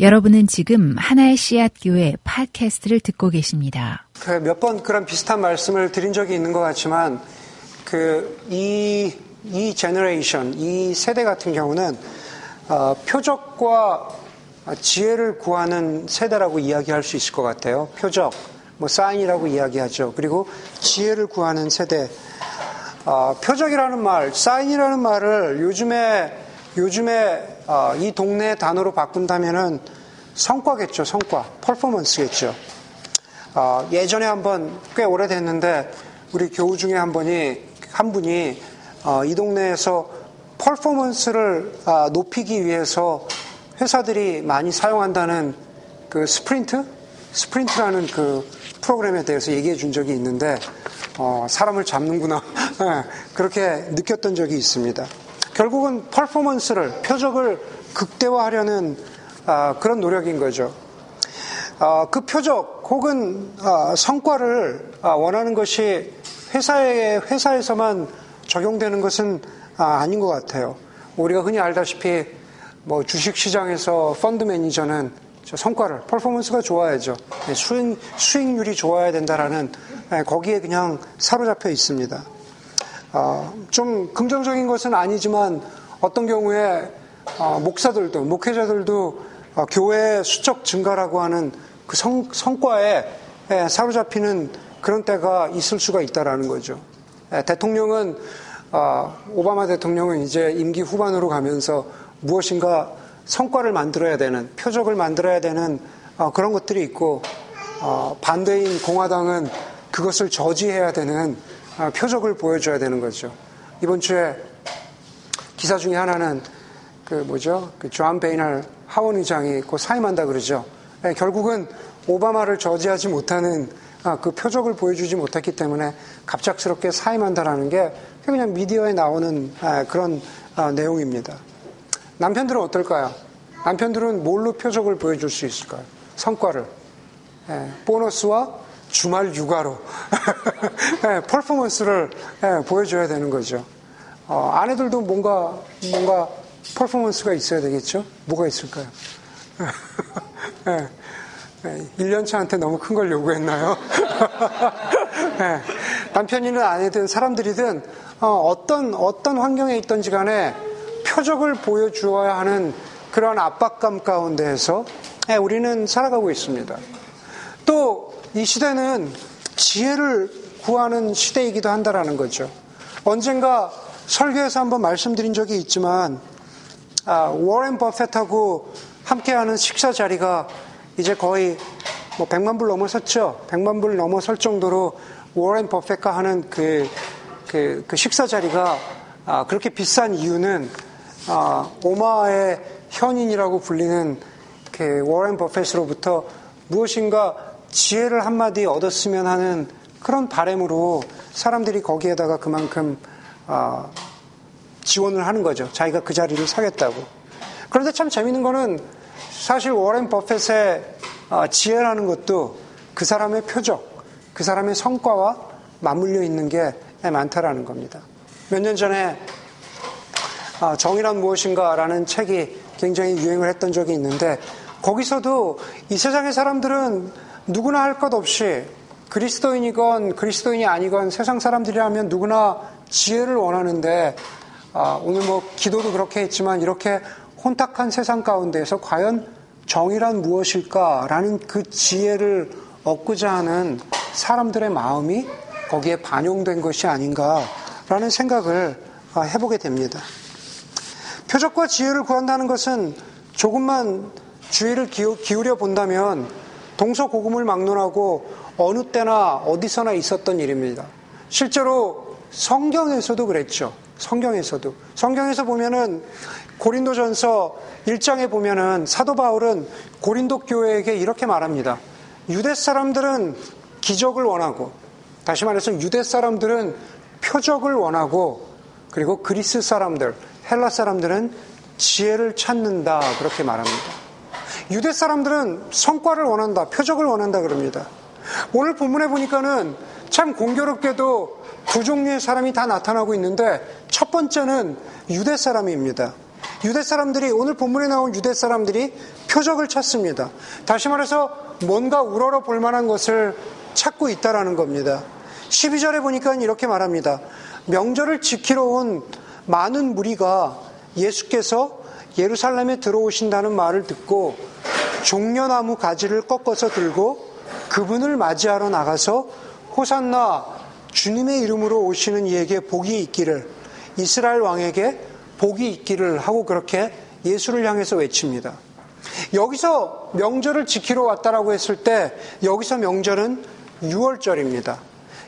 여러분은 지금 하나의 씨앗 교회 팟캐스트를 듣고 계십니다. 그 몇 번 그런 비슷한 말씀을 드린 적이 있는 것 같지만 그이이 이 generation 이 세대 같은 경우는 어, 표적과 지혜를 구하는 세대라고 이야기할 수 있을 것 같아요. 표적, 뭐 사인이라고 이야기하죠. 그리고 지혜를 구하는 세대. 어, 표적이라는 말, 사인이라는 말을 요즘에 요즘에 어, 이 동네 단어로 바꾼다면은 성과겠죠, 성과, 퍼포먼스겠죠. 어, 예전에 한번 꽤 오래됐는데 우리 교우 중에 한 분이 한 분이 어, 이 동네에서 퍼포먼스를 아, 높이기 위해서 회사들이 많이 사용한다는 그 스프린트, 스프린트라는 그 프로그램에 대해서 얘기해 준 적이 있는데 어, 사람을 잡는구나 네, 그렇게 느꼈던 적이 있습니다. 결국은 퍼포먼스를 표적을 극대화하려는 아, 그런 노력인 거죠. 아, 그 표적 혹은 아, 성과를 원하는 것이 회사에 회사에서만 적용되는 것은 아닌 것 같아요. 우리가 흔히 알다시피 뭐 주식 시장에서 펀드 매니저는 성과를 퍼포먼스가 좋아야죠. 네, 수익 수익률이 좋아야 된다라는 네, 거기에 그냥 사로잡혀 있습니다. 어, 좀 긍정적인 것은 아니지만 어떤 경우에 어, 목사들도 목회자들도 어, 교회 수적 증가라고 하는 그 성, 성과에 예, 사로잡히는 그런 때가 있을 수가 있다라는 거죠. 예, 대통령은 오바마 대통령은 이제 임기 후반으로 가면서 무엇인가 성과를 만들어야 되는 표적을 만들어야 되는 그런 것들이 있고 반대인 공화당은 그것을 저지해야 되는 아, 표적을 보여줘야 되는 거죠. 이번 주에 기사 중에 하나는 그 뭐죠? 그 조한 베이널 하원 의장이 곧 사임한다 그러죠. 네, 결국은 오바마를 저지하지 못하는 아, 그 표적을 보여주지 못했기 때문에 갑작스럽게 사임한다라는 게 그냥 미디어에 나오는 아, 그런 아, 내용입니다. 남편들은 어떨까요? 남편들은 뭘로 표적을 보여줄 수 있을까요? 성과를. 예, 보너스와 주말 육아로 네, 퍼포먼스를 네, 보여줘야 되는 거죠. 어, 아내들도 뭔가 뭔가 퍼포먼스가 있어야 되겠죠. 뭐가 있을까요? 네, 네, 1년차한테 너무 큰 걸 요구했나요? 네, 남편이든 아내든 사람들이든 어, 떤 어떤 환경에 있던지 간에 표적을 보여주어야 하는 그런 압박감 가운데에서 네, 우리는 살아가고 있습니다. 또 이 시대는 지혜를 구하는 시대이기도 한다라는 거죠. 언젠가 설교에서 한번 말씀드린 적이 있지만 아, 워렌 버핏하고 함께하는 식사 자리가 이제 거의 뭐 100만 불 넘어섰죠. 100만 불 넘어설 정도로 워렌 버핏과 하는 그, 그, 그 식사 자리가 아, 그렇게 비싼 이유는 아, 오마의 현인이라고 불리는 그 워렌 버핏으로부터 무엇인가 지혜를 한마디 얻었으면 하는 그런 바램으로 사람들이 거기에다가 그만큼 어, 지원을 하는 거죠. 자기가 그 자리를 사겠다고. 그런데 참 재밌는 거는 사실 워렌 버핏의 어, 지혜라는 것도 그 사람의 표적, 그 사람의 성과와 맞물려 있는 게 많다라는 겁니다. 몇 년 전에 어, 정의란 무엇인가라는 책이 굉장히 유행을 했던 적이 있는데 거기서도 이 세상의 사람들은 누구나 할 것 없이 그리스도인이건 그리스도인이 아니건 세상 사람들이라면 누구나 지혜를 원하는데 아, 오늘 뭐 기도도 그렇게 했지만 이렇게 혼탁한 세상 가운데에서 과연 정의란 무엇일까라는 그 지혜를 얻고자 하는 사람들의 마음이 거기에 반영된 것이 아닌가라는 생각을 아, 해보게 됩니다. 표적과 지혜를 구한다는 것은 조금만 주의를 기울여 본다면 동서고금을 막론하고 어느 때나 어디서나 있었던 일입니다. 실제로 성경에서도 그랬죠. 성경에서도. 성경에서 보면은 고린도전서 1장에 보면은 사도 바울은 고린도 교회에게 이렇게 말합니다. 유대 사람들은 기적을 원하고 다시 말해서 유대 사람들은 표적을 원하고 그리고 그리스 사람들, 헬라 사람들은 지혜를 찾는다 그렇게 말합니다. 유대 사람들은 성과를 원한다, 표적을 원한다 그럽니다. 오늘 본문에 보니까는 참 공교롭게도 두 종류의 사람이 다 나타나고 있는데 첫 번째는 유대 사람입니다. 유대 사람들이 오늘 본문에 나온 유대 사람들이 표적을 찾습니다. 다시 말해서 뭔가 우러러 볼 만한 것을 찾고 있다라는 겁니다. 12절에 보니까 이렇게 말합니다. 명절을 지키러 온 많은 무리가 예수께서 예루살렘에 들어오신다는 말을 듣고 종려나무 가지를 꺾어서 들고 그분을 맞이하러 나가서 호산나 주님의 이름으로 오시는 이에게 복이 있기를 이스라엘 왕에게 복이 있기를 하고 그렇게 예수를 향해서 외칩니다. 여기서 명절을 지키러 왔다라고 했을 때 여기서 명절은 6월절입니다.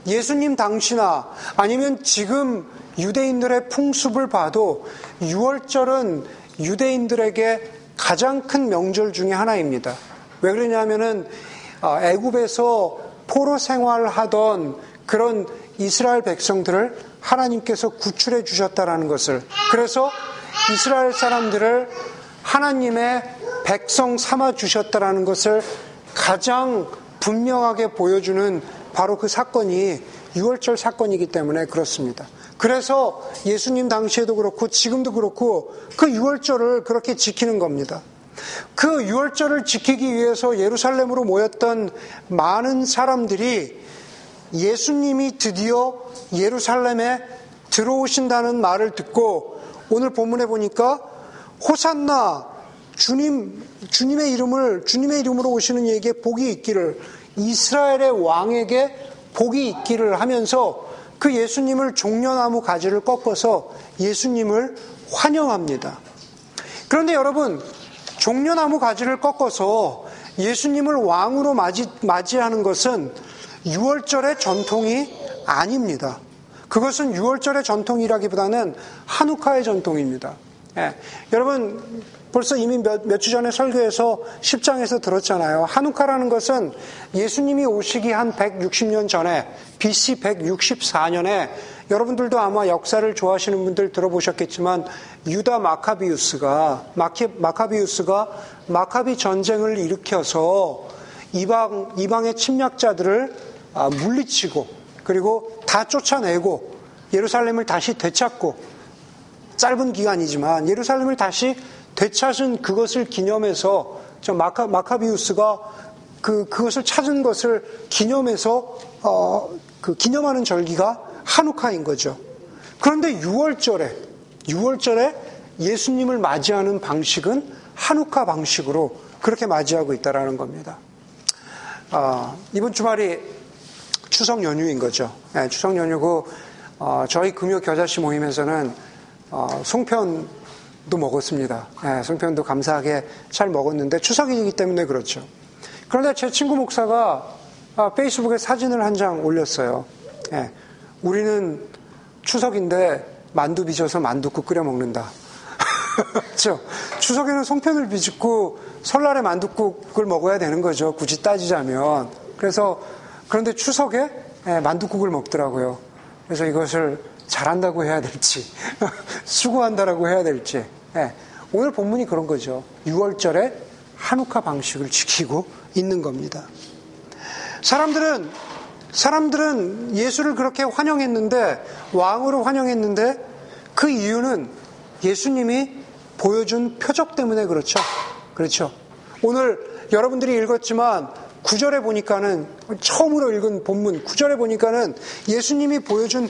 예수님 당시나 아니면 지금 유대인들의 풍습을 봐도 6월절은 유대인들에게 가장 큰 명절 중의 하나입니다. 왜 그러냐면은 아, 애굽에서 포로 생활하던 그런 이스라엘 백성들을 하나님께서 구출해 주셨다라는 것을 그래서 이스라엘 사람들을 하나님의 백성 삼아 주셨다라는 것을 가장 분명하게 보여주는 바로 그 사건이 6월절 사건이기 때문에 그렇습니다. 그래서 예수님 당시에도 그렇고 지금도 그렇고 그 6월절을 그렇게 지키는 겁니다. 그 6월절을 지키기 위해서 예루살렘으로 모였던 많은 사람들이 예수님이 드디어 예루살렘에 들어오신다는 말을 듣고 오늘 본문에 보니까 호산나 주님 주님의 이름을 주님의 이름으로 오시는 이에게 복이 있기를 이스라엘의 왕에게 복이 있기를 하면서 그 예수님을 종려나무 가지를 꺾어서 예수님을 환영합니다. 그런데 여러분, 종려나무 가지를 꺾어서 예수님을 왕으로 맞이, 맞이하는 것은 6월절의 전통이 아닙니다. 그것은 6월절의 전통이라기보다는 한우카의 전통입니다. 예. 여러분, 벌써 이미 몇, 몇주 전에 설교에서 10장에서 들었잖아요. 한우카라는 것은 예수님이 오시기 한 160년 전에, BC 164년에 여러분들도 아마 역사를 좋아하시는 분들 들어보셨겠지만 유다 마카비우스가 마키, 마카비우스가 마카비 전쟁을 일으켜서 이방 이방의 침략자들을 아, 물리치고 그리고 다 쫓아내고 예루살렘을 다시 되찾고 짧은 기간이지만 예루살렘을 다시 되찾은 그것을 기념해서 저 마카, 마카비우스가 그, 그것을 찾은 것을 기념해서, 어, 그 기념하는 절기가 한우카인 거죠. 그런데 6월절에, 6월절에 예수님을 맞이하는 방식은 한우카 방식으로 그렇게 맞이하고 있다라는 겁니다. 어, 이번 주말이 추석 연휴인 거죠. 네, 추석 연휴고, 어, 저희 금요 겨자씨 모임에서는 어, 송편 도 먹었습니다. 네, 송편도 감사하게 잘 먹었는데 추석이기 때문에 그렇죠. 그런데 제 친구 목사가 아, 페이스북에 사진을 한 장 올렸어요. 네, 우리는 추석인데 만두 빚어서 만두국 끓여 먹는다. 그렇죠? 추석에는 송편을 빚고 설날에 만두국을 먹어야 되는 거죠. 굳이 따지자면. 그래서 그런데 추석에 네, 만두국을 먹더라고요. 그래서 이것을 잘한다고 해야 될지, 수고한다라고 해야 될지. 네, 오늘 본문이 그런 거죠. 6월절에 한우카 방식을 지키고 있는 겁니다. 사람들은 사람들은 예수를 그렇게 환영했는데 왕으로 환영했는데 그 이유는 예수님이 보여준 표적 때문에 그렇죠. 그렇죠. 오늘 여러분들이 읽었지만 구절에 보니까는 처음으로 읽은 본문 구절에 보니까는 예수님이 보여준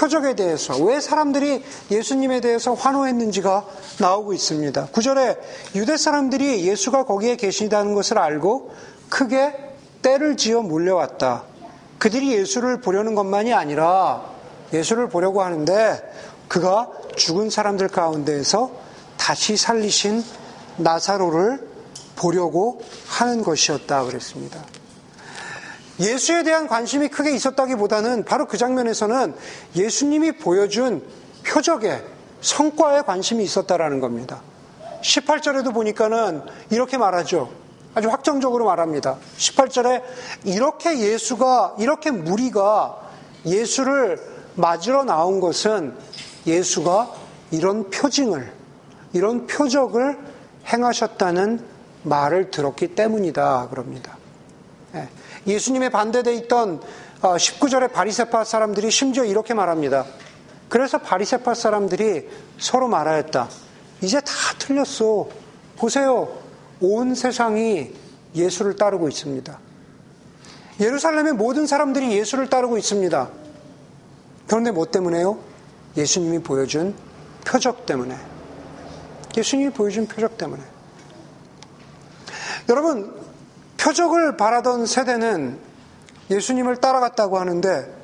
표적에 대해서 왜 사람들이 예수님에 대해서 환호했는지가 나오고 있습니다. 구절에 유대 사람들이 예수가 거기에 계시다는 것을 알고 크게 때를 지어 몰려왔다. 그들이 예수를 보려는 것만이 아니라 예수를 보려고 하는데 그가 죽은 사람들 가운데에서 다시 살리신 나사로를 보려고 하는 것이었다 그랬습니다. 예수에 대한 관심이 크게 있었다기보다는 바로 그 장면에서는 예수님이 보여준 표적에 성과에 관심이 있었다라는 겁니다. 18절에도 보니까는 이렇게 말하죠. 아주 확정적으로 말합니다. 18절에 이렇게 예수가, 이렇게 무리가 예수를 맞으러 나온 것은 예수가 이런 표징을, 이런 표적을 행하셨다는 말을 들었기 때문이다. 그럽니다. 예. 예수님의 반대돼 있던 19절의 어, 바리세파 사람들이 심지어 이렇게 말합니다. 그래서 바리세파 사람들이 서로 말하였다. 이제 다 틀렸어. 보세요. 온 세상이 예수를 따르고 있습니다. 예루살렘의 모든 사람들이 예수를 따르고 있습니다. 그런데 뭐 때문에요? 예수님이 보여준 표적 때문에. 예수님이 보여준 표적 때문에. 여러분, 표적을 바라던 세대는 예수님을 따라갔다고 하는데,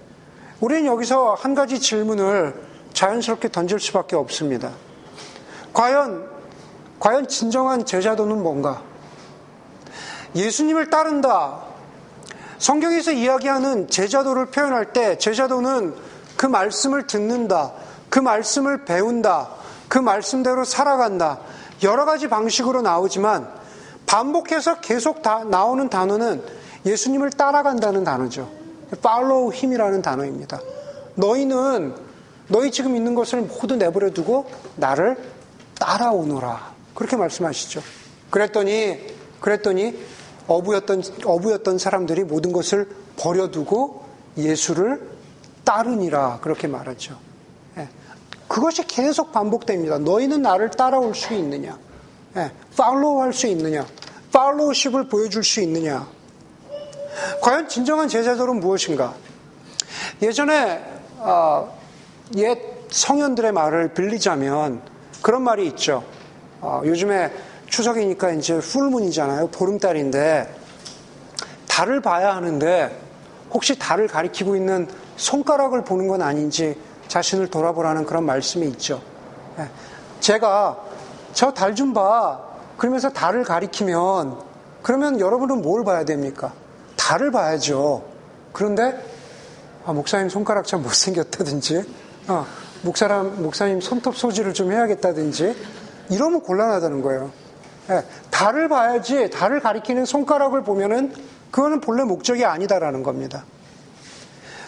우리는 여기서 한 가지 질문을 자연스럽게 던질 수밖에 없습니다. 과연, 과연 진정한 제자도는 뭔가? 예수님을 따른다. 성경에서 이야기하는 제자도를 표현할 때 제자도는 그 말씀을 듣는다. 그 말씀을 배운다. 그 말씀대로 살아간다. 여러 가지 방식으로 나오지만 반복해서 계속 다 나오는 단어는 예수님을 따라간다는 단어죠. follow him이라는 단어입니다. 너희는 너희 지금 있는 것을 모두 내버려 두고 나를 따라오너라. 그렇게 말씀하시죠. 그랬더니 그랬더니 어부였던 어부였던 사람들이 모든 것을 버려두고 예수를 따르니라 그렇게 말하죠. 예. 그것이 계속 반복됩니다. 너희는 나를 따라올 수 있느냐? 예. 팔로우 할 수 있느냐? 팔로우십을 보여줄 수 있느냐? 과연 진정한 제자들은 무엇인가? 예전에 어, 옛 성현들의 말을 빌리자면 그런 말이 있죠. 어, 요즘에 추석이니까 이제 풀문이잖아요. 보름달인데 달을 봐야 하는데 혹시 달을 가리키고 있는 손가락을 보는 건 아닌지 자신을 돌아보라는 그런 말씀이 있죠. 예. 제가 저 달 좀 봐. 그러면서 달을 가리키면 그러면 여러분은 뭘 봐야 됩니까? 달을 봐야죠. 그런데 아, 목사님 손가락 참 못생겼다든지 아, 목사람, 목사님 손톱 소지를 좀 해야겠다든지 이러면 곤란하다는 거예요. 예, 달을 봐야지 달을 가리키는 손가락을 보면은 그거는 본래 목적이 아니다라는 겁니다.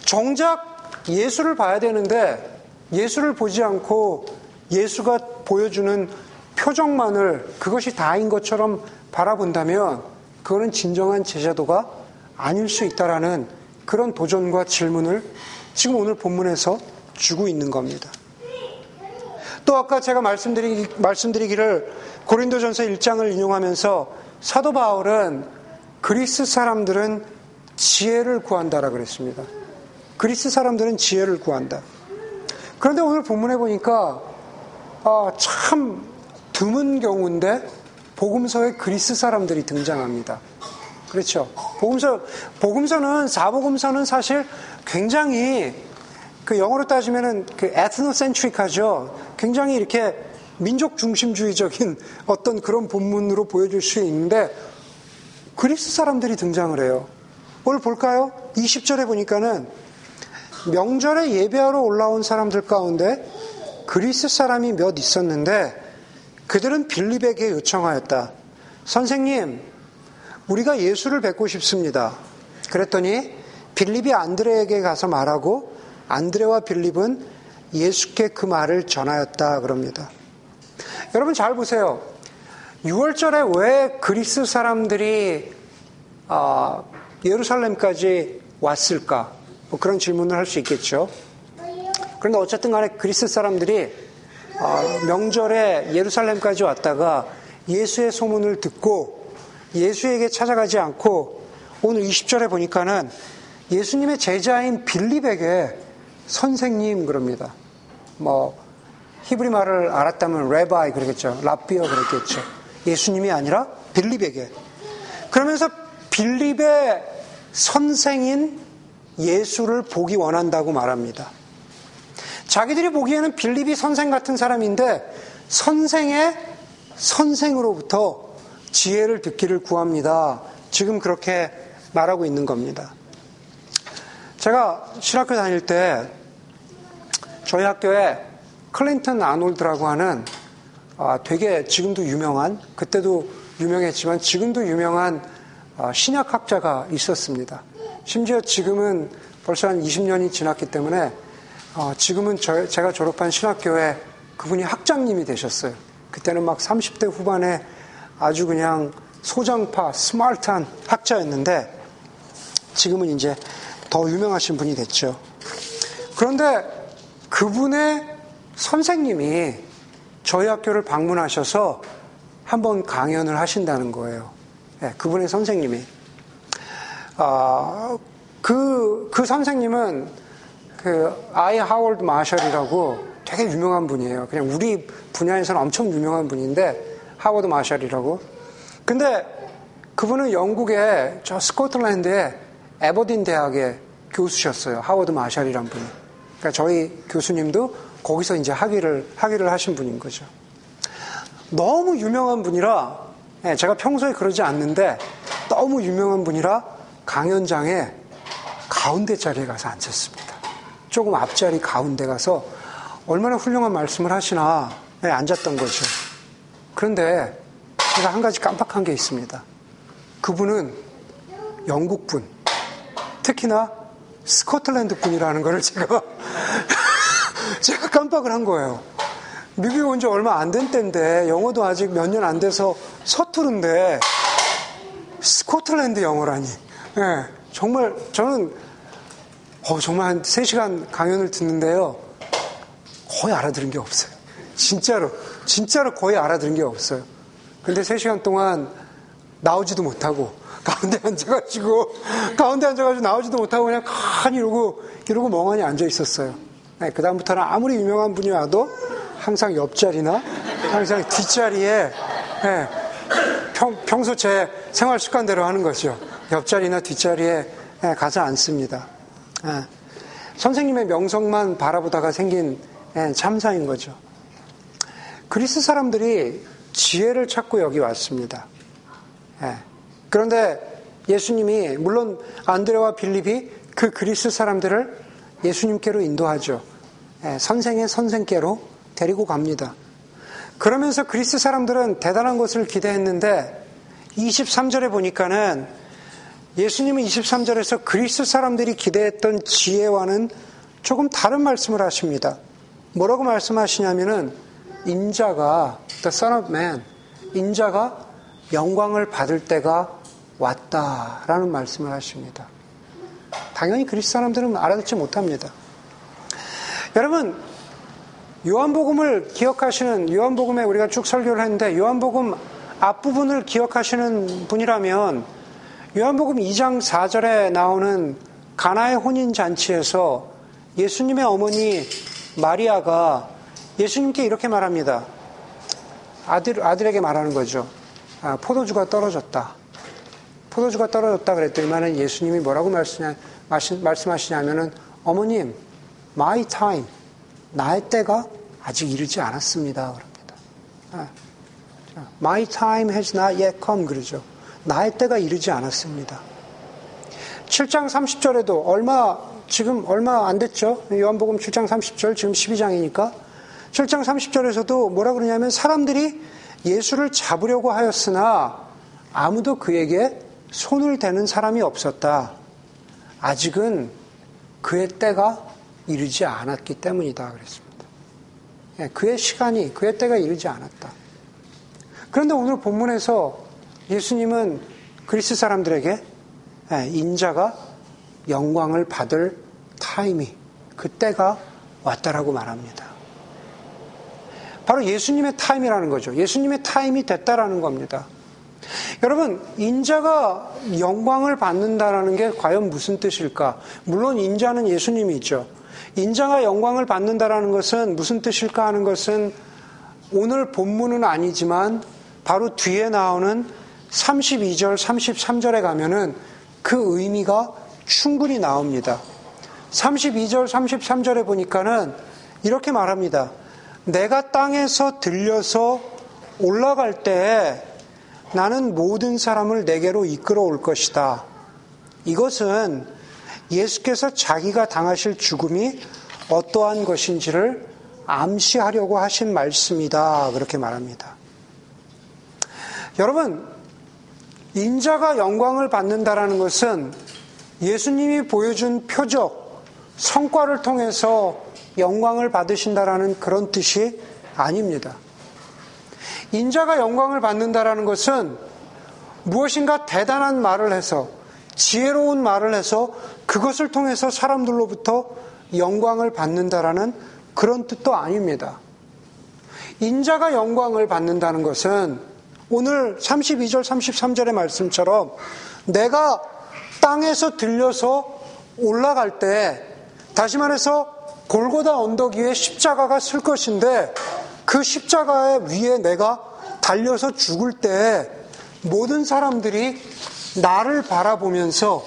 정작 예수를 봐야 되는데 예수를 보지 않고 예수가 보여주는 표정만을 그것이 다인 것처럼 바라본다면 그거는 진정한 제자도가 아닐 수 있다라는 그런 도전과 질문을 지금 오늘 본문에서 주고 있는 겁니다. 또 아까 제가 말씀드리, 말씀드리기를 고린도전서 1장을 인용하면서 사도 바울은 그리스 사람들은 지혜를 구한다라 그랬습니다. 그리스 사람들은 지혜를 구한다. 그런데 오늘 본문에 보니까 아, 참 드문 경우인데 복음서에 그리스 사람들이 등장합니다. 그렇죠. 복음서, 복음서는, 사복음서는 사실 굉장히 그 영어로 따지면은 그 에트노센트릭하죠. 굉장히 이렇게 민족 중심주의적인 어떤 그런 본문으로 보여줄 수 있는데 그리스 사람들이 등장을 해요. 오늘 볼까요? 20절에 보니까는 명절에 예배하러 올라온 사람들 가운데 그리스 사람이 몇 있었는데 그들은 빌립에게 요청하였다. 선생님, 우리가 예수를 뵙고 싶습니다. 그랬더니 빌립이 안드레에게 가서 말하고 안드레와 빌립은 예수께 그 말을 전하였다 그럽니다. 여러분 잘 보세요. 6월절에 왜 그리스 사람들이 어, 예루살렘까지 왔을까? 뭐 그런 질문을 할 수 있겠죠. 그런데 어쨌든 간에 그리스 사람들이 어, 명절에 예루살렘까지 왔다가 예수의 소문을 듣고 예수에게 찾아가지 않고 오늘 20절에 보니까는 예수님의 제자인 빌립에게 선생님 그럽니다. 뭐 히브리 말을 알았다면 레바이 그러겠죠. 라비어 그랬겠죠. 예수님이 아니라 빌립에게. 그러면서 빌립의 선생인 예수를 보기 원한다고 말합니다. 자기들이 보기에는 빌립이 선생 같은 사람인데 선생의 선생으로부터 지혜를 듣기를 구합니다. 지금 그렇게 말하고 있는 겁니다. 제가 신학교 다닐 때 저희 학교에 클린턴 아놀드라고 하는 아, 되게 지금도 유명한 그때도 유명했지만 지금도 유명한 아, 신약학자가 있었습니다. 심지어 지금은 벌써 한 20년이 지났기 때문에 어, 지금은 제가 졸업한 신학교에 그분이 학장님이 되셨어요. 그때는 막 30대 후반에 아주 그냥 소장파, 스마트한 학자였는데 지금은 이제 더 유명하신 분이 됐죠. 그런데 그분의 선생님이 저희 학교를 방문하셔서 한번 강연을 하신다는 거예요. 네, 그분의 선생님이. 아, 그, 그 선생님은 그 아이 하월드 마셜이라고 되게 유명한 분이에요. 그냥 우리 분야에서는 엄청 유명한 분인데 하워드 마셜이라고. 근데 그분은 영국의 저 스코틀랜드의 에버딘 대학의 교수셨어요. 하워드 마셜이란 분이. 그러니까 저희 교수님도 거기서 이제 학위를 학위를 하신 분인 거죠. 너무 유명한 분이라 예, 제가 평소에 그러지 않는데 너무 유명한 분이라 강연장에 가운데 자리에 가서 앉았습니다. 조금 앞자리 가운데 가서 얼마나 훌륭한 말씀을 하시나 네, 앉았던 거죠. 그런데 제가 한 가지 깜빡한 게 있습니다. 그분은 영국 분, 특히나 스코틀랜드 분이라는 것을 제가 제가 깜빡을 한 거예요. 미국에 온 지 얼마 안 된 때인데 영어도 아직 몇 년 안 돼서 서투른데 스코틀랜드 영어라니. 네, 정말 저는 어, 정말 한 3시간 강연을 듣는데요. 거의 알아들은 게 없어요. 진짜로. 진짜로 거의 알아들은 게 없어요. 근데 3시간 동안 나오지도 못하고, 가운데 앉아가지고, 가운데 앉아가지고 나오지도 못하고 그냥 칸 이러고, 이러고 멍하니 앉아 있었어요. 네, 그다음부터는 아무리 유명한 분이 와도 항상 옆자리나, 항상 뒷자리에, 네, 평, 평소 제 생활 습관대로 하는 거죠. 옆자리나 뒷자리에 네, 가서 앉습니다. 네. 선생님의 명성만 바라보다가 생긴 네, 참사인 거죠. 그리스 사람들이 지혜를 찾고 여기 왔습니다. 예. 그런데 예수님이 물론 안드레와 빌립이 그 그리스 사람들을 예수님께로 인도하죠. 예. 선생의 선생께로 데리고 갑니다. 그러면서 그리스 사람들은 대단한 것을 기대했는데 23절에 보니까는 예수님은 23절에서 그리스 사람들이 기대했던 지혜와는 조금 다른 말씀을 하십니다. 뭐라고 말씀하시냐면은 인자가 the son of man 인자가 영광을 받을 때가 왔다라는 말씀을 하십니다. 당연히 그리스 사람들은 알아듣지 못합니다. 여러분 요한복음을 기억하시는 요한복음에 우리가 쭉 설교를 했는데 요한복음 앞부분을 기억하시는 분이라면 요한복음 2장 4절에 나오는 가나의 혼인 잔치에서 예수님의 어머니 마리아가 예수님께 이렇게 말합니다. 아들, 아들에게 말하는 거죠. 아, 포도주가 떨어졌다. 포도주가 떨어졌다 그랬더니만은 예수님이 뭐라고 말씀하, 말씀하시냐면은 어머님, my time, 나의 때가 아직 이르지 않았습니다. 그럽니다. 아, my time has not yet come 그러죠. 나의 때가 이르지 않았습니다. 7장 30절에도 얼마 지금 얼마 안 됐죠? 요한복음 7장 30절 지금 12장이니까 7장 30절에서도 뭐라 그러냐면 사람들이 예수를 잡으려고 하였으나 아무도 그에게 손을 대는 사람이 없었다. 아직은 그의 때가 이르지 않았기 때문이다. 그랬습니다. 예, 그의 시간이, 그의 때가 이르지 않았다. 그런데 오늘 본문에서 예수님은 그리스 사람들에게 예, 인자가 영광을 받을 타임이, 그 때가 왔다라고 말합니다. 바로 예수님의 타임이라는 거죠. 예수님의 타임이 됐다라는 겁니다. 여러분, 인자가 영광을 받는다라는 게 과연 무슨 뜻일까? 물론 인자는 예수님이죠. 인자가 영광을 받는다라는 것은 무슨 뜻일까 하는 것은 오늘 본문은 아니지만 바로 뒤에 나오는 32절, 33절에 가면은 그 의미가 충분히 나옵니다. 32절, 33절에 보니까는 이렇게 말합니다. 내가 땅에서 들려서 올라갈 때 나는 모든 사람을 내게로 이끌어 올 것이다. 이것은 예수께서 자기가 당하실 죽음이 어떠한 것인지를 암시하려고 하신 말씀이다. 그렇게 말합니다. 여러분, 인자가 영광을 받는다라는 것은 예수님이 보여준 표적, 성과를 통해서 영광을 받으신다라는 그런 뜻이 아닙니다. 인자가 영광을 받는다라는 것은 무엇인가 대단한 말을 해서 지혜로운 말을 해서 그것을 통해서 사람들로부터 영광을 받는다라는 그런 뜻도 아닙니다. 인자가 영광을 받는다는 것은 오늘 32절, 33절의 말씀처럼 내가 땅에서 들려서 올라갈 때, 다시 말해서 골고다 언덕 위에 십자가가 쓸 것인데 그 십자가의 위에 내가 달려서 죽을 때 모든 사람들이 나를 바라보면서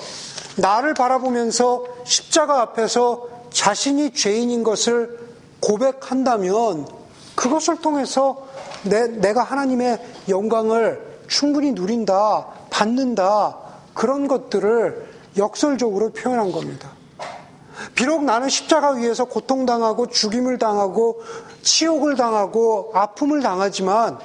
나를 바라보면서 십자가 앞에서 자신이 죄인인 것을 고백한다면 그것을 통해서 내, 내가 하나님의 영광을 충분히 누린다, 받는다, 그런 것들을 역설적으로 표현한 겁니다. 비록 나는 십자가 위에서 고통당하고 죽임을 당하고 치욕을 당하고 아픔을 당하지만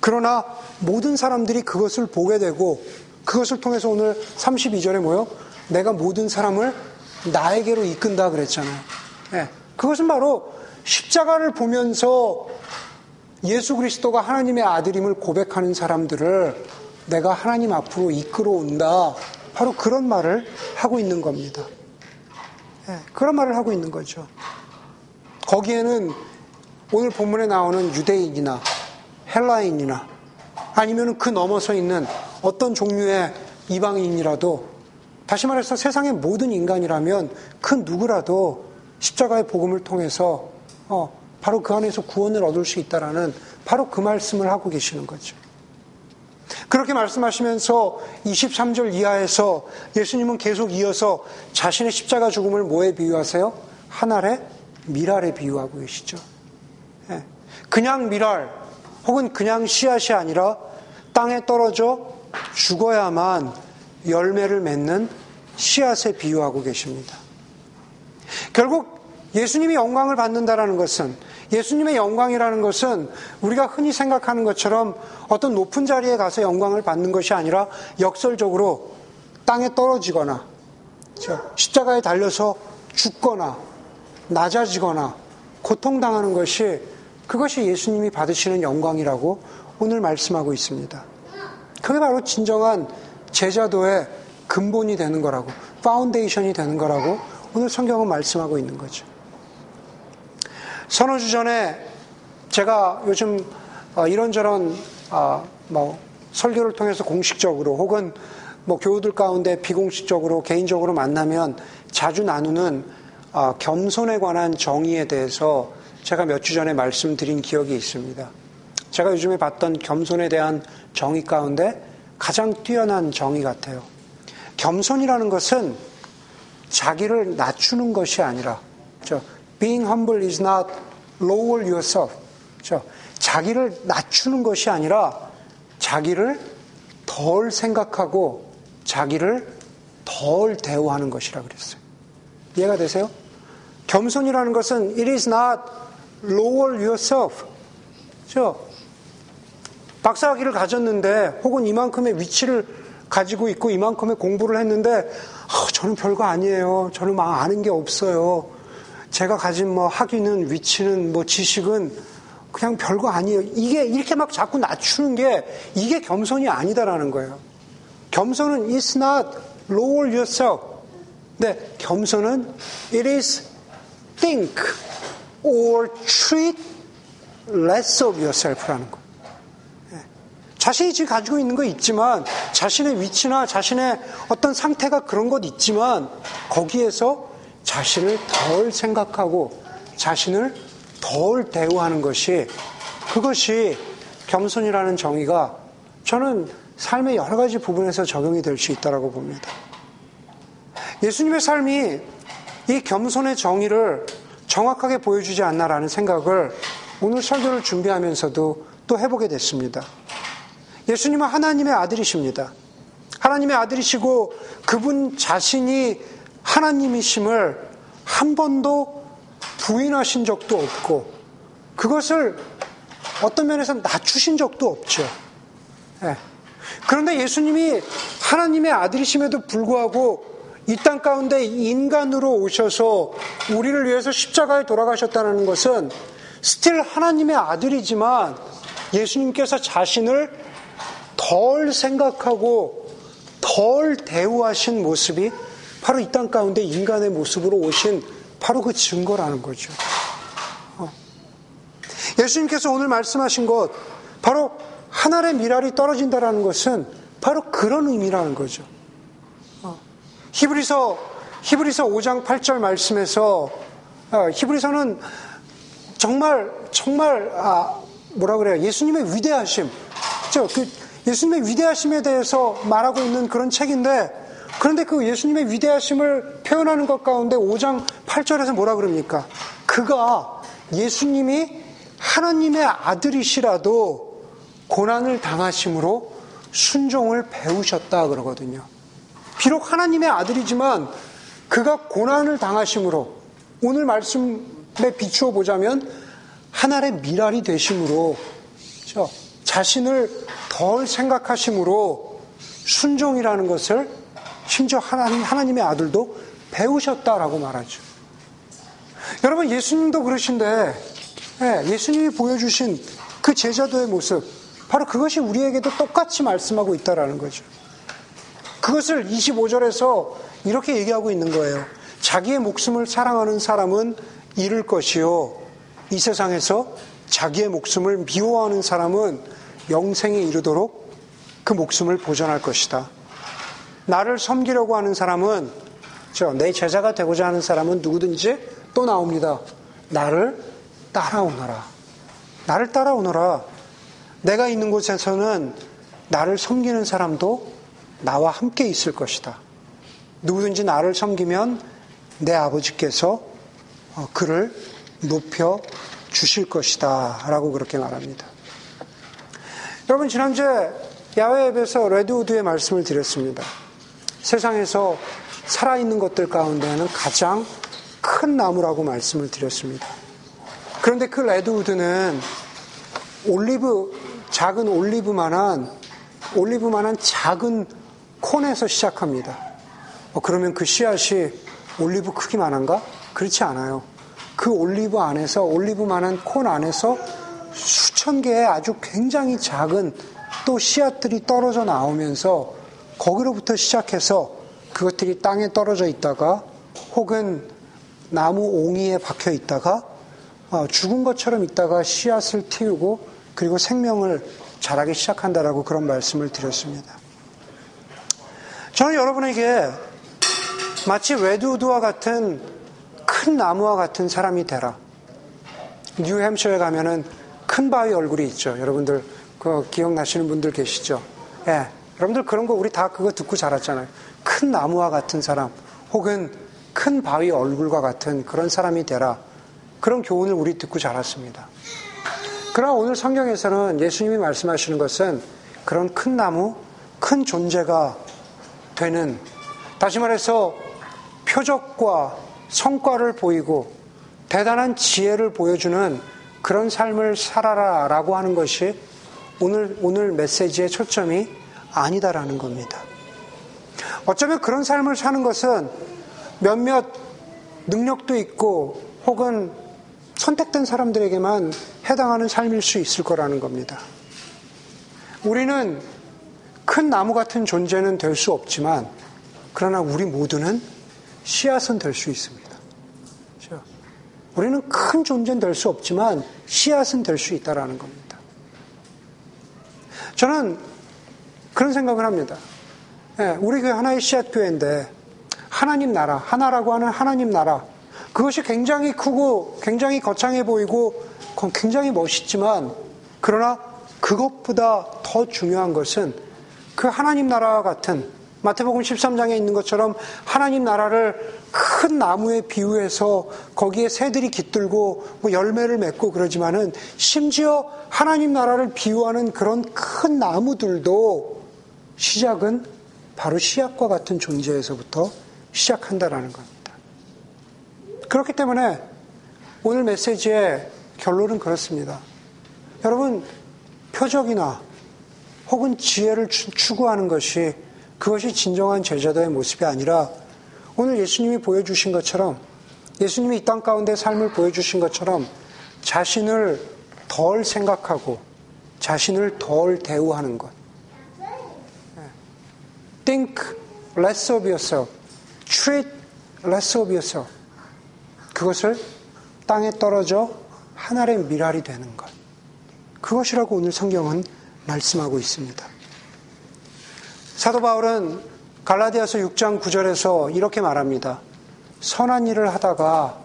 그러나 모든 사람들이 그것을 보게 되고 그것을 통해서 오늘 32절에 뭐요? 내가 모든 사람을 나에게로 이끈다 그랬잖아요. 네. 그것은 바로 십자가를 보면서 예수 그리스도가 하나님의 아들임을 고백하는 사람들을 내가 하나님 앞으로 이끌어 온다. 바로 그런 말을 하고 있는 겁니다. 네, 그런 말을 하고 있는 거죠. 거기에는 오늘 본문에 나오는 유대인이나 헬라인이나 아니면 그 넘어서 있는 어떤 종류의 이방인이라도 다시 말해서 세상의 모든 인간이라면 그 누구라도 십자가의 복음을 통해서 어, 바로 그 안에서 구원을 얻을 수 있다라는 바로 그 말씀을 하고 계시는 거죠. 그렇게 말씀하시면서 23절 이하에서 예수님은 계속 이어서 자신의 십자가 죽음을 뭐에 비유하세요? 하늘의 미랄에 비유하고 계시죠. 예. 그냥 미랄 혹은 그냥 씨앗이 아니라 땅에 떨어져 죽어야만 열매를 맺는 씨앗에 비유하고 계십니다. 결국 예수님이 영광을 받는다라는 것은 예수님의 영광이라는 것은 우리가 흔히 생각하는 것처럼 어떤 높은 자리에 가서 영광을 받는 것이 아니라 역설적으로 땅에 떨어지거나 십자가에 달려서 죽거나 낮아지거나 고통당하는 것이 그것이 예수님이 받으시는 영광이라고 오늘 말씀하고 있습니다. 그게 바로 진정한 제자도의 근본이 되는 거라고, foundation이 되는 거라고 오늘 성경은 말씀하고 있는 거죠. 서너 주 전에 제가 요즘 어, 이런저런 어, 뭐 설교를 통해서 공식적으로 혹은 뭐 교우들 가운데 비공식적으로 개인적으로 만나면 자주 나누는 어, 겸손에 관한 정의에 대해서 제가 몇 주 전에 말씀드린 기억이 있습니다. 제가 요즘에 봤던 겸손에 대한 정의 가운데 가장 뛰어난 정의 같아요. 겸손이라는 것은 자기를 낮추는 것이 아니라, 저, being humble is not lower yourself. 저, 자기를 낮추는 것이 아니라 자기를 덜 생각하고 자기를 덜 대우하는 것이라 그랬어요. 이해가 되세요? 겸손이라는 것은 it is not lower yourself. 저 박사학위를 가졌는데 혹은 이만큼의 위치를 가지고 있고 이만큼의 공부를 했는데 어, 저는 별거 아니에요. 저는 막 아는 게 없어요. 제가 가진 뭐 학위는 위치는 뭐 지식은 그냥 별거 아니에요. 이게 이렇게 막 자꾸 낮추는 게 이게 겸손이 아니다라는 거예요. 겸손은 is not lower yourself. 네, 겸손은 it is think or treat less of yourself라는 거. 자신이 지금 가지고 있는 거 있지만 자신의 위치나 자신의 어떤 상태가 그런 것 있지만 거기에서 자신을 덜 생각하고 자신을 덜 대우하는 것이 그것이 겸손이라는 정의가 저는 삶의 여러 가지 부분에서 적용이 될 수 있다고 봅니다. 예수님의 삶이 이 겸손의 정의를 정확하게 보여주지 않나라는 생각을 오늘 설교를 준비하면서도 또 해보게 됐습니다. 예수님은 하나님의 아들이십니다. 하나님의 아들이시고 그분 자신이 하나님이심을 한 번도 부인하신 적도 없고 그것을 어떤 면에서 낮추신 적도 없죠. 네. 그런데 예수님이 하나님의 아들이심에도 불구하고 이 땅 가운데 인간으로 오셔서 우리를 위해서 십자가에 돌아가셨다는 것은 still 하나님의 아들이지만 예수님께서 자신을 덜 생각하고 덜 대우하신 모습이 바로 이 땅 가운데 인간의 모습으로 오신 바로 그 증거라는 거죠. 어. 예수님께서 오늘 말씀하신 것, 바로 하나의 밀알이 떨어진다라는 것은 바로 그런 의미라는 거죠. 어. 히브리서 히브리서 5장 8절 말씀에서 어, 히브리서는 정말 정말 아, 뭐라 그래요? 예수님의 위대하심. 그 예수님의 위대하심에 대해서 말하고 있는 그런 책인데 그런데 그 예수님의 위대하심을 표현하는 것 가운데 5장 8절에서 뭐라 그럽니까? 그가 예수님이 하나님의 아들이시라도 고난을 당하심으로 순종을 배우셨다 그러거든요. 비록 하나님의 아들이지만 그가 고난을 당하심으로 오늘 말씀에 비추어 보자면 하나의 미랄이 되심으로 그렇죠? 자신을 덜 생각하심으로 순종이라는 것을 심지어 하나님, 하나님의 아들도 배우셨다라고 말하죠. 여러분 예수님도 그러신데 예, 예수님이 보여주신 그 제자도의 모습 바로 그것이 우리에게도 똑같이 말씀하고 있다라는 거죠. 그것을 25절에서 이렇게 얘기하고 있는 거예요. 자기의 목숨을 사랑하는 사람은 잃을 것이요. 이 세상에서 자기의 목숨을 미워하는 사람은 영생에 이르도록 그 목숨을 보존할 것이다. 나를 섬기려고 하는 사람은, 내 제자가 되고자 하는 사람은 누구든지 또 나옵니다. 나를 따라오너라. 나를 따라오너라. 내가 있는 곳에서는 나를 섬기는 사람도 나와 함께 있을 것이다. 누구든지 나를 섬기면 내 아버지께서 어, 그를 높여 주실 것이다. 라고 그렇게 말합니다. 여러분, 지난주에 야외 앱에서 레드우드의 말씀을 드렸습니다. 세상에서 살아있는 것들 가운데는 가장 큰 나무라고 말씀을 드렸습니다. 그런데 그 redwood는 올리브, 작은 올리브만한, 올리브만한 작은 cone에서 시작합니다. 어, 그러면 그 씨앗이 올리브 크기만한가? 그렇지 않아요. 그 올리브 안에서, 올리브만한 콘 안에서 수천 개의 아주 굉장히 작은 또 씨앗들이 떨어져 나오면서 거기로부터 시작해서 그것들이 땅에 떨어져 있다가 혹은 나무 옹이에 박혀 있다가 어, 죽은 것처럼 있다가 씨앗을 틔우고 그리고 생명을 자라기 시작한다라고 그런 말씀을 드렸습니다. 저는 여러분에게 마치 레드우드와 같은 큰 나무와 같은 사람이 되라. 뉴햄셔에 가면은 큰 바위 얼굴이 있죠. 여러분들 그 기억나시는 분들 계시죠? 예. 여러분들 그런 거 우리 다 그거 듣고 자랐잖아요. 큰 나무와 같은 사람 혹은 큰 바위 얼굴과 같은 그런 사람이 되라. 그런 교훈을 우리 듣고 자랐습니다. 그러나 오늘 성경에서는 예수님이 말씀하시는 것은 그런 큰 나무, 큰 존재가 되는, 다시 말해서 표적과 성과를 보이고 대단한 지혜를 보여주는 그런 삶을 살아라 라고 하는 것이 오늘, 오늘 메시지의 초점이 아니다라는 겁니다. 어쩌면 그런 삶을 사는 것은 몇몇 능력도 있고 혹은 선택된 사람들에게만 해당하는 삶일 수 있을 거라는 겁니다. 우리는 큰 나무 같은 존재는 될 수 없지만, 그러나 우리 모두는 씨앗은 될 수 있습니다. 그렇죠? 우리는 큰 존재는 될 수 없지만, 씨앗은 될 수 있다라는 겁니다. 저는 그런 생각을 합니다. 예, 우리 교회 하나의 씨앗 교회인데, 하나님 나라, 하나라고 하는 하나님 나라, 그것이 굉장히 크고 굉장히 거창해 보이고 굉장히 멋있지만 그러나 그것보다 더 중요한 것은 그 하나님 나라와 같은 마태복음 13장에 있는 것처럼 하나님 나라를 큰 나무에 비유해서 거기에 새들이 깃들고 뭐 열매를 맺고 그러지만은 심지어 하나님 나라를 비유하는 그런 큰 나무들도 시작은 바로 씨앗과 같은 존재에서부터 시작한다라는 겁니다. 그렇기 때문에 오늘 메시지의 결론은 그렇습니다. 여러분, 표적이나 혹은 지혜를 추구하는 것이 그것이 진정한 제자도의 모습이 아니라 오늘 예수님이 보여주신 것처럼 예수님이 이 땅 가운데 삶을 보여주신 것처럼 자신을 덜 생각하고 자신을 덜 대우하는 것. Think less of yourself. Treat less of yourself. 그것을 땅에 떨어져 하늘의 미랄이 되는 것. 그것이라고 오늘 성경은 말씀하고 있습니다. 사도 바울은 갈라디아서 6장 9절에서 이렇게 말합니다. 선한 일을 하다가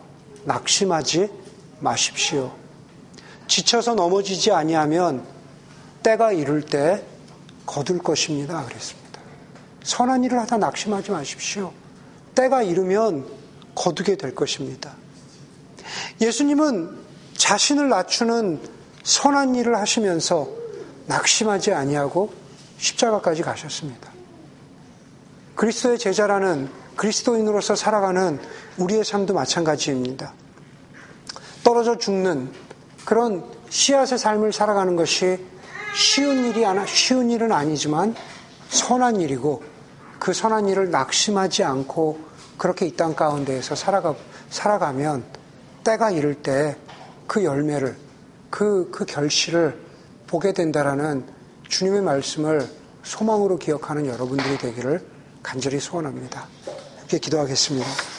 낙심하지 마십시오. 지쳐서 넘어지지 아니하면 때가 이를 때 거둘 것입니다. 그랬습니다. 선한 일을 하다 낙심하지 마십시오. 때가 이르면 거두게 될 것입니다. 예수님은 자신을 낮추는 선한 일을 하시면서 낙심하지 아니하고 십자가까지 가셨습니다. 그리스도의 제자라는 그리스도인으로서 살아가는 우리의 삶도 마찬가지입니다. 떨어져 죽는 그런 씨앗의 삶을 살아가는 것이 쉬운 일이 아니, 쉬운 일은 아니지만 선한 일이고 그 선한 일을 낙심하지 않고 그렇게 이 땅 가운데에서 살아가, 살아가면 때가 이를 때 그 열매를 그, 그 결실을 보게 된다라는 주님의 말씀을 소망으로 기억하는 여러분들이 되기를 간절히 소원합니다. 이렇게 기도하겠습니다.